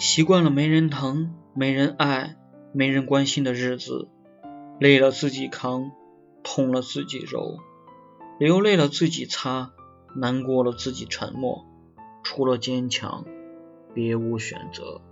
习惯了没人疼没人爱没人关心的日子累了自己扛痛了自己揉流泪了自己擦难过了自己沉默除了坚强别无选择。